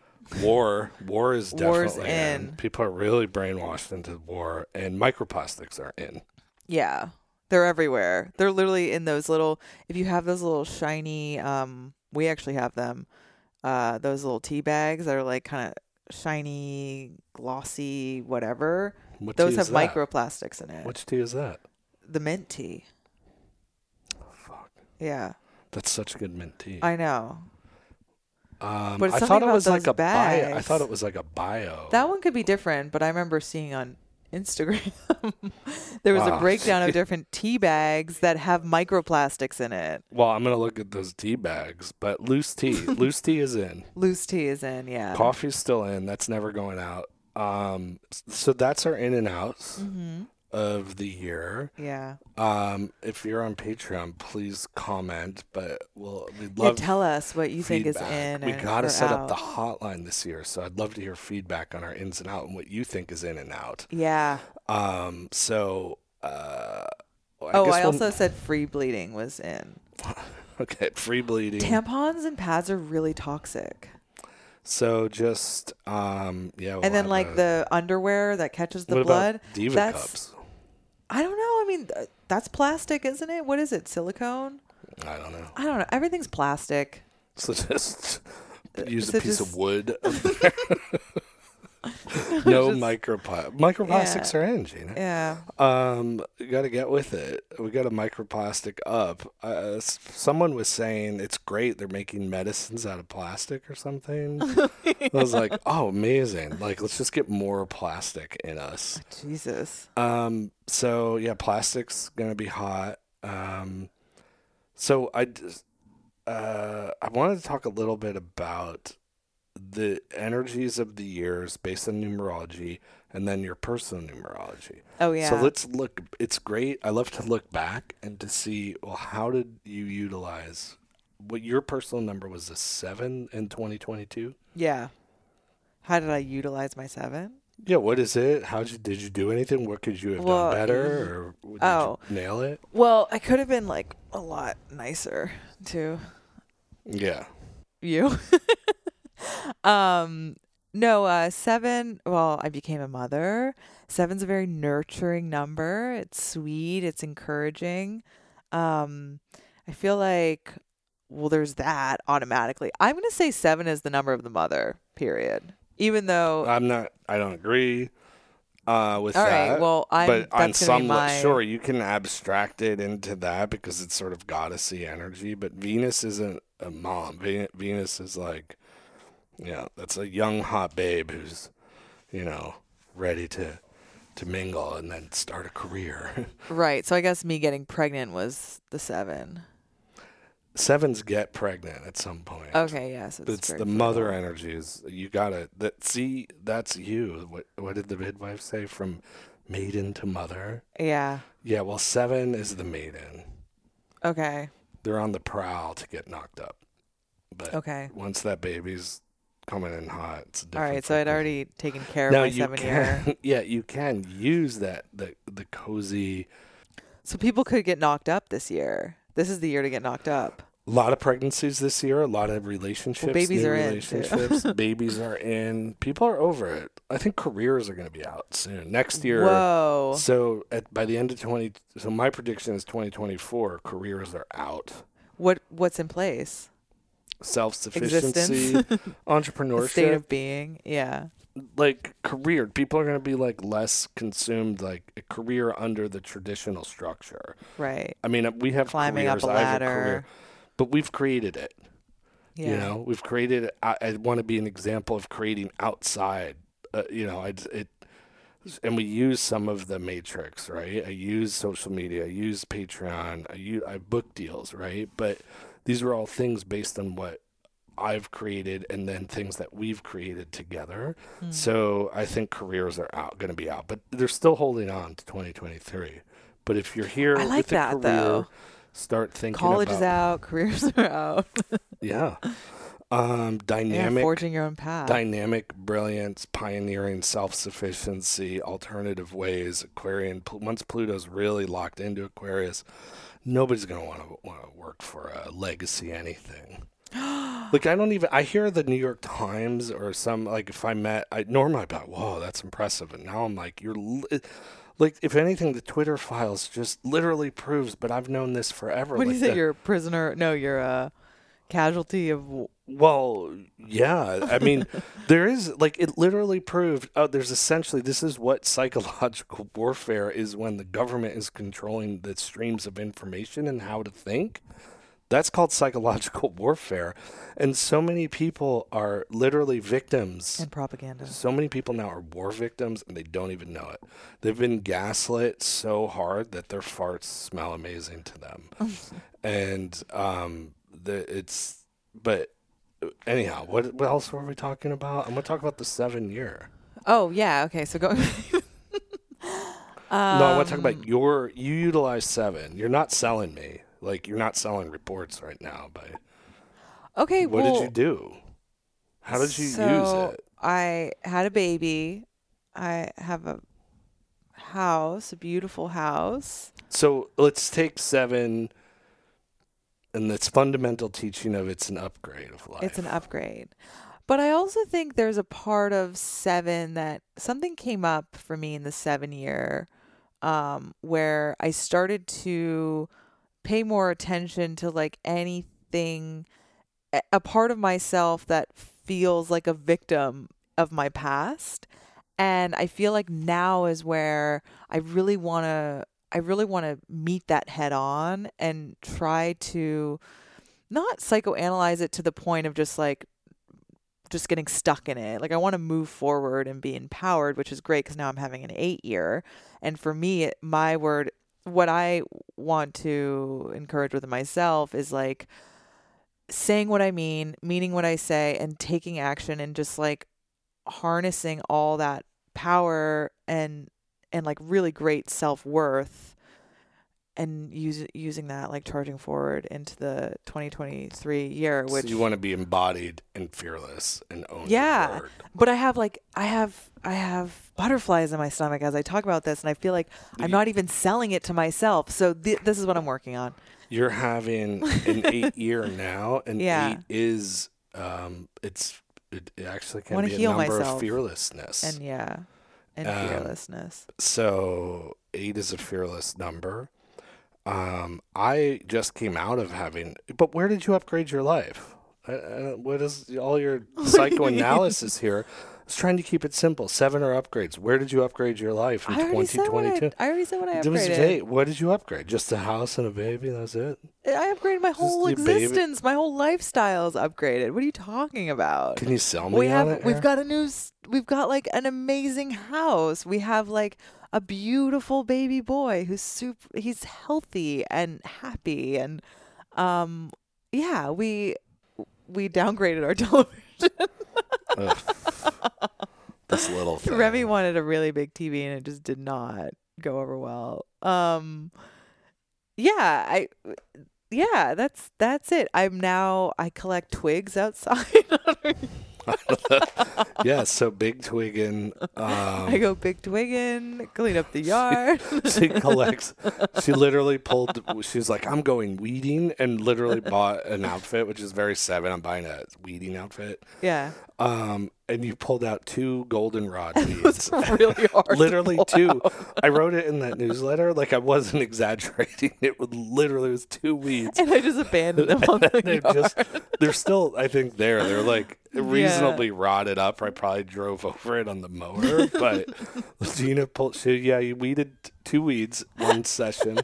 war, war is War's definitely in. People are really brainwashed into war, and microplastics are in. Yeah. They're everywhere. They're literally in those little if you have those little shiny um we actually have them. Uh those little tea bags that are like kind of shiny, glossy, whatever. What Those have that? microplastics in it. Which tea is that? The mint tea. Fuck, Yeah. that's such good mint tea. I know. Um, But I thought it was like a bio. I thought it was like a bio. That one could be different, but I remember seeing on Instagram there was Wow. a breakdown of different tea bags that have microplastics in it. well, I'm gonna look at those tea bags, but loose tea, loose tea is in. Loose tea is in, yeah. Coffee's still in. That's never going out. Um, so that's our in and outs Mhm. Of the year. Yeah. Um, if you're on Patreon, please comment. But we'll we'd Yeah, tell us what you think is in. We gotta set out. up the hotline this year, so I'd love to hear feedback on our ins and out and what you think is in and out. Yeah. Um, so uh, I oh, I we'll- also said free bleeding was in. okay free bleeding. Tampons and pads are really toxic. So just um, yeah, we'll and then like a- the underwear that catches the blood. diva that's cups? I don't know. I mean, th- that's plastic, isn't it? What is it? Silicone? I don't know. I don't know. Everything's plastic. So just uh, use so a piece just- of wood. no Just- microplastic. Microplastics Yeah. are in, Jeana. Yeah. Um, you got to get with it. We got a microplastic up. Uh, someone was saying it's great. They're making medicines out of plastic or something. I was like, oh, amazing! Like, let's just get more plastic in us. Jesus. Um, so yeah, plastic's gonna be hot. Um, so I, just- uh, I wanted to talk a little bit about the energies of the years based on numerology, and then your personal numerology. Oh yeah. So let's look. It's great. I love to look back and to see. Well, how did you utilize? What your personal number was a seven in 2022. yeah. How did I utilize my seven? Yeah, what is it? How did you did you do anything? What could you have Well, done better, or did oh. you nail it? Well, I could have been like a lot nicer to Yeah. you. um no, uh seven well, I became a mother. Seven's a very nurturing number. It's sweet, it's encouraging. Um I feel like well there's that automatically. I'm gonna say seven is the number of the mother, period. Even though I'm not. I don't agree uh, with All that. right, well, I'm- but on some my- sure you can abstract it into that because it's sort of goddessy energy. But Venus isn't a mom. Ve- Venus is like, know, that's a young hot babe who's, you know, ready to to mingle and then start a career. right. So I guess me getting pregnant was the seven. sevens get pregnant at some point. Okay, yes. it's, It's the mother energy is you gotta that see that's you. What what did the midwife say from maiden to mother? Yeah. Yeah, well seven is the maiden. Okay. They're on the prowl to get knocked up. But Okay. once that baby's coming in hot, it's a different right. So I'd already taken care of now my you seven year. yeah, you can use that the the cozy So people could get knocked up this year. This is the year to get knocked up. a lot of pregnancies this year, a lot of relationships, babies new are in, relationships, babies are in. People are over it. I think careers are going to be out soon. Next year, Whoa. So at by the end of twenty, so my prediction is twenty twenty four. Careers are out. What what's in place? Self sufficiency, entrepreneurship, state of being. Yeah. like career. People are going to be like less consumed, like a career under the traditional structure. Right. I mean, we have Climbing up careers. a have a ladder. career, but we've created it. Yeah. You know, we've created. I, I want to be an example of creating outside. Uh, you know, I it, and we use some of the matrix, right? I use social media, I use Patreon, I use I book deals, right? But these are all things based on what I've created and then things that we've created together. Hmm. So I think careers are out, going to be out, but they're still holding on to 2023. But if you're here I like with a that, career, though. start thinking College about is out. Careers are out. yeah. Um, yeah. dynamic, Forging your own path. dynamic brilliance, pioneering self-sufficiency, alternative ways. Aquarian. Once Pluto's really locked into Aquarius, nobody's gonna want to want to work for a legacy anything. like I don't even. I hear the New York Times or some like if I met I normally I'd be like, whoa, that's impressive, and now I'm like, you're. Li- like if anything, the Twitter files just literally proves. But I've known this forever. what do like you say? the- You're a prisoner. No, you're a casualty of. Well, yeah. I mean, there is like it literally proved. Oh, there's essentially this is what psychological warfare is when the government is controlling the streams of information and how to think. That's called psychological warfare, and so many people are literally victims. And propaganda. So many people now are war victims and they don't even know it. They've been gaslit so hard that their farts smell amazing to them. and um the it's but anyhow, what what else were we talking about? I'm going to talk about the 7 year. Oh yeah. Okay. So going. no, I want to talk Um, about your you utilize 7. You're not selling me. Like you're not selling reports right now, but Okay. what well, did you do? How did you so use it? I had a baby. I have a house, a beautiful house. So let's take seven and its fundamental teaching of it's an upgrade of life. It's an upgrade. But I also think there's a part of seven that something came up for me in the seven year um, where I started to pay more attention to like anything, a- a part of myself that feels like a victim of my past. And I feel like now is where I really want to. I really want to meet that head on and try to not psychoanalyze it to the point of just like just getting stuck in it. Like I want to move forward and be empowered, which is great because now I'm having an eight year. And for me, my word, what I want to encourage with myself is like saying what I mean, meaning what I say, and taking action and just like harnessing all that power and and like really great self worth and use, using that like charging forward into the 2023 year which so you want to be embodied and fearless and own Yeah. but I have like I have I have butterflies in my stomach as I talk about this and I feel like I'm not even selling it to myself so th- this is what I'm working on You're having an eight year now, and Yeah. eight is um, it's it, it actually can be a number myself. of fearlessness. and yeah and Um, fearlessness So eight is a fearless number. Um, I just came out of having, but where did you upgrade your life? I, I, what is all your psychoanalysis here? Was trying to keep it simple. Seven are upgrades. Where did you upgrade your life in I already said what I, 2022? I already said what I upgraded. It was vague. What did you upgrade? Just a house and a baby? That's it? I upgraded my whole your baby- existence my whole lifestyle is upgraded what are you talking about Can you sell me we have it? we've got a new we've got like an amazing house we have like a beautiful baby boy who's super he's healthy and happy and um yeah, we we downgraded our television. This little thing. Remy wanted a really big TV and it just did not go over well. Um yeah, I yeah, that's that's it. I'm now I collect twigs outside. yeah, so big twiggin. Um, I go big twiggin, clean up the yard. she collects. She literally pulled. She's like, "I'm going weeding," and literally bought an outfit, which is very seven. I'm buying a weeding outfit. yeah. Um, and you pulled out two goldenrod weeds. It's really hard. literally two. out. I wrote it in that newsletter. Like I wasn't exaggerating. It was literally it was two weeds. And I just abandoned them on the they're yard. just they're still I think there. They're like reasonably rotted up. I probably drove over it on the mower, but Jeana pulled she yeah, you weeded two weeds one session.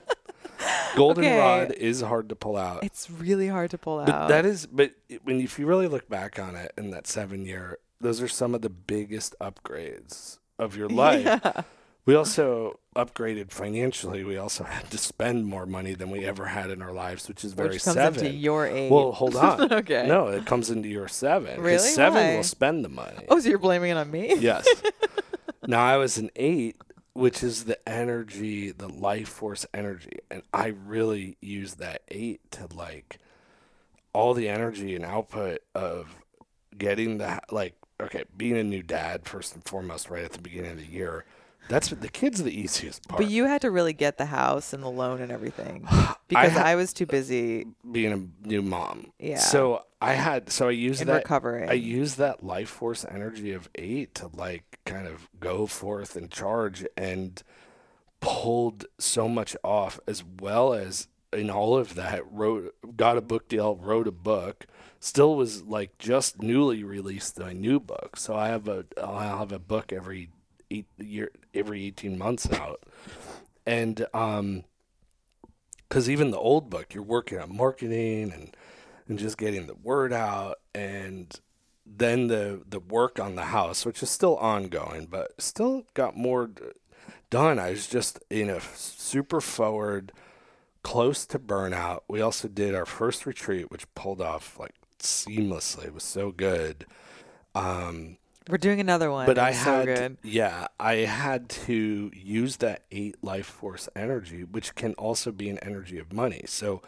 Goldenrod Okay. is hard to pull out. It's really hard to pull But out. that is but when if you really look back on it in that 7 year, those are some of the biggest upgrades of your life. Yeah. We also upgraded financially. We also had to spend more money than we ever had in our lives, which is very Which comes seven. into your age. Well, hold on. Okay. No, it comes into your seven. Really? Seven Why? will spend the money. oh, so you're blaming it on me? Yes. now I was an eight, which is the energy, the life force energy, and I really use that eight to like all the energy and output of getting the like okay, being a new dad first and foremost, right at the beginning of the year. That's the kid's the easiest part. But you had to really get the house and the loan and everything because ha- I was too busy being a new mom. Yeah. So I had so I used that recovering. I used that life force energy of eight to like kind of go forth and charge and pulled so much off as well as in all of that wrote got a book deal wrote a book still was like just newly released my new book so i have a i'll have a book every eight year every 18 months out and um because even the old book you're working on marketing and and just getting the word out and then the the work on the house which is still ongoing but still got more done i was just in a super forward close to burnout we also did our first retreat which pulled off like seamlessly it was so good um We're doing another one. but I so had, good. yeah, I had to use that eight life force energy, which can also be an energy of money. So,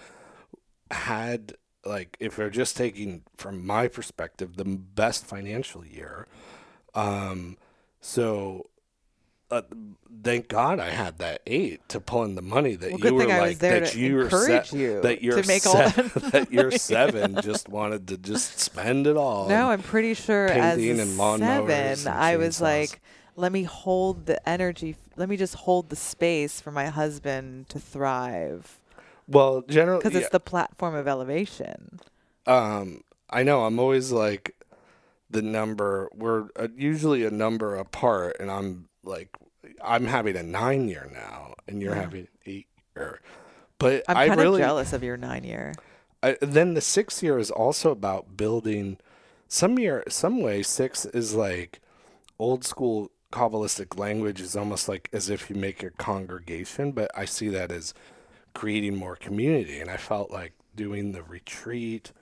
had like if we're just taking from my perspective the best financial year, um, so. Uh, thank God I had that eight to pull in the money that Well, you were like that you were set, you that you're to make all that that you're seven just wanted to just spend it all. No, I'm pretty sure as and seven, I was like, let me hold the energy. Let me just hold the space for my husband to thrive well, generally, because it's the platform of elevation. um i know i'm always like the number we're uh, usually a number apart and i'm like i'm having a nine year now and you're Yeah. having eight year but I'm kind of really jealous of your nine year. I, then the six year is also about building some year some way six is like old school kabbalistic language is almost like as if you make a congregation but i see that as creating more community and i felt like doing the retreat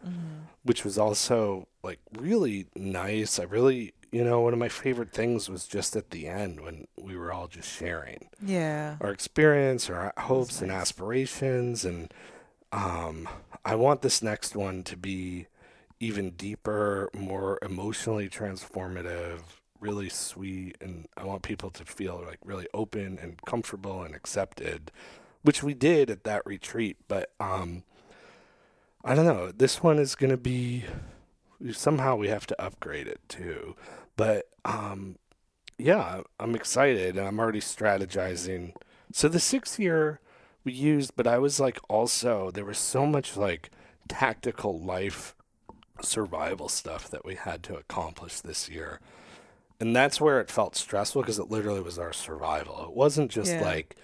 which was also like really nice. I really you know one of my favorite things was just at the end when we were all just sharing Yeah. our experience, our hopes and aspirations, and um, I want this next one to be even deeper, more emotionally transformative, really sweet, and I want people to feel like really open and comfortable and accepted, which we did at that retreat. But um, I don't know. This one is going to be somehow we have to upgrade it too, but um, yeah, I'm excited and I'm already strategizing. So the six year we used, but I was like also there was so much like tactical life survival stuff that we had to accomplish this year. And that's where it felt stressful because it literally was our survival. It wasn't just Yeah. like,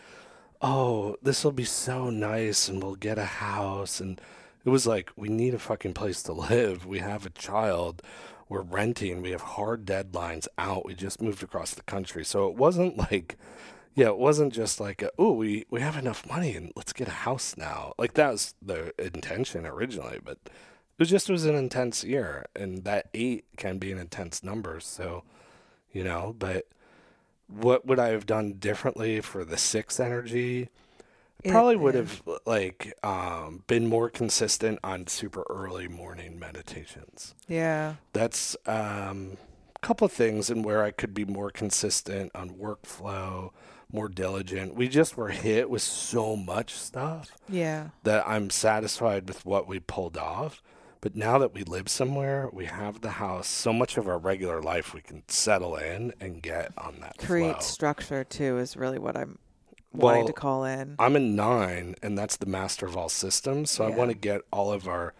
oh, this will be so nice and we'll get a house. And it was like, we need a fucking place to live. We have a child. We're renting. We have hard deadlines out. We just moved across the country. So it wasn't like, Yeah, it wasn't just like, oh, we we have enough money and let's get a house now. Like that was the intention originally, but it was just it was an intense year, and that eight can be an intense number. So, you know, but what would I have done differently for the six energy? It- Probably would have like um, been more consistent on super early morning meditations. Yeah. That's um, a couple of things and where I could be more consistent on workflow, more diligent. We just were hit with so much stuff Yeah. that I'm satisfied with what we pulled off. But now that we live somewhere, we have the house, so much of our regular life we can settle in and get on that Create flow. structure too is really what I'm wanting Well, to call in. I'm a nine, and that's the master of all systems. So I want to get all of our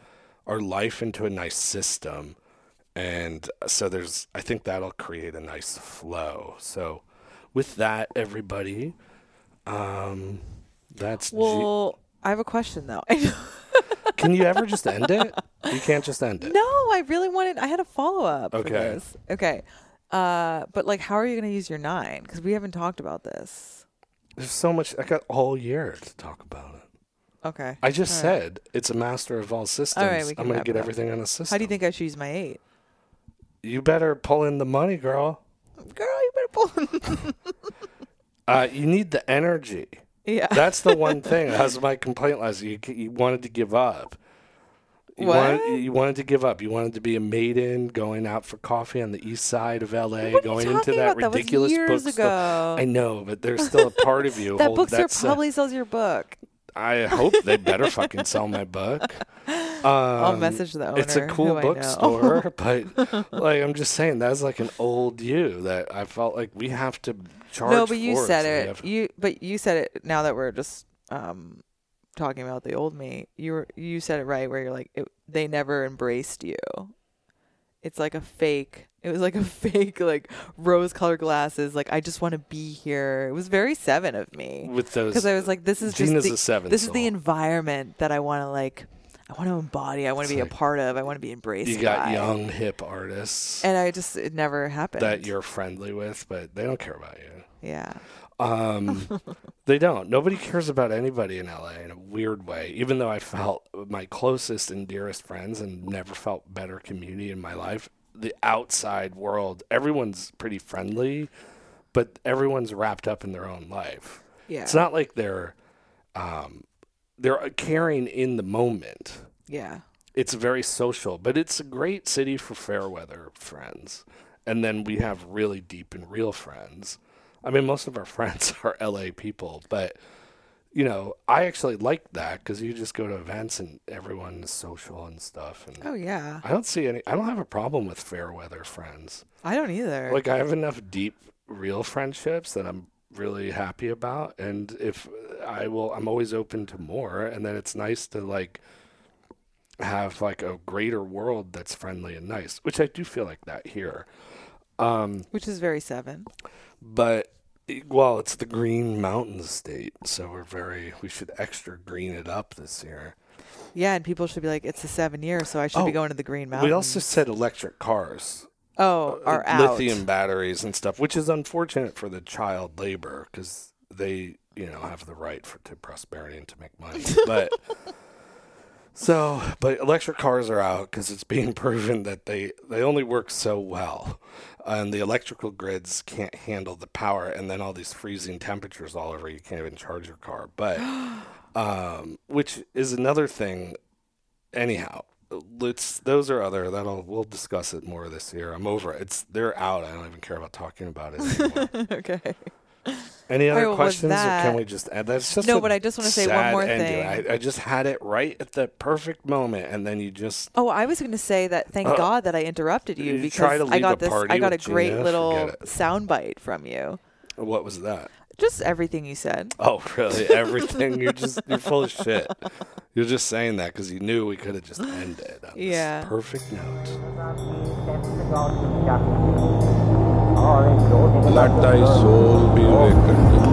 our life into a nice system, and so there's. I think that'll create a nice flow. So, with that, everybody, um, that's. G- Well, I have a question though. Can you ever just end it? You can't just end it. no, I really wanted. I had a follow up for Okay. this. Okay. Uh, but like, how are you going to use your nine? Because we haven't talked about this. There's so much. I got all year to talk about it. Okay. I just All right. said it's a master of all systems. we can I'm going to get everything on a system. How do you think I should use my eight? You better pull in the money, girl. Girl, you better pull. In. Uh, you need the energy. Yeah. That's the one thing. That was my complaint last year. You, you wanted to give up. You What? Wanted, you wanted to give up. You wanted to be a maiden going out for coffee on the east side of LA, What are you going into that? That ridiculous bookstore. I know, but there's still a part of you. that bookstore that's, uh, probably sells your book. I hope they better fucking sell my book. I'll Um, message the owner. It's a cool who I know. bookstore, but like I'm just saying, that's like an old you that I felt like we have to charge. no, but you said it. You but you said it. Now that we're just um talking about the old me, you were you said it right. Where you're like, it, they never embraced you. It's like a fake. It was like a fake, like rose-colored glasses. Like I just want to be here. It was very seven of me with those because I was like, this is Jeana's just the, seven. this is the environment that I want to like. I want to embody. I want to be like- a part of. I want to be embraced. You got by. young hip artists and I just it never happened. that you're friendly with, but they don't care about you. yeah. Um, they don't. Nobody cares about anybody in LA in a weird way. Even though I felt my closest and dearest friends and never felt better community in my life, the outside world, everyone's pretty friendly, but everyone's wrapped up in their own life. Yeah. It's not like they're um, they're uh, caring in the moment. yeah. It's very social, but it's a great city for fair weather friends. And then we have really deep and real friends. I mean, most of our friends are LA people, but you know, I actually like that because you just go to events and everyone is social and stuff. And Oh yeah. I don't see any. I don't have a problem with fair weather friends. I don't either. Like I have enough deep, real friendships that I'm really happy about, and if I will, I'm always open to more. And then it's nice to like have like a greater world that's friendly and nice, which I do feel like that here. Um, which is very seven. but well, it's the Green mountain state, so we're very we should extra green it up this year. Yeah, and people should be like, it's a seven year, so I should Oh, be going to the Green mountain We also said electric cars. Oh, are uh, out. lithium batteries and stuff, which is unfortunate for the child labor because they, you know, have the right for to prosperity and to make money. But so, but electric cars are out because it's being proven that they they only work so well, and the electrical grids can't handle the power, and then all these freezing temperatures all over, you can't even charge your car. But um, which is another thing. Anyhow, let's those are other that'll we'll discuss it more this year. I'm over it. It's they're out. I don't even care about talking about it anymore. okay. Any other questions, or can we just add? That's just No, but I just wanna say one more thing. I, I just had it right at the perfect moment, and then you just Oh, I was going to say that. Thank Uh, God that I interrupted you you because to I got this. I got a great Jeana, little forget it. sound bite from you. what was that? Just everything you said. Oh, really? Everything? you're just you're full of shit. You're just saying that because you knew we could have just ended on Yeah. this perfect note. Let thy soul be awakened.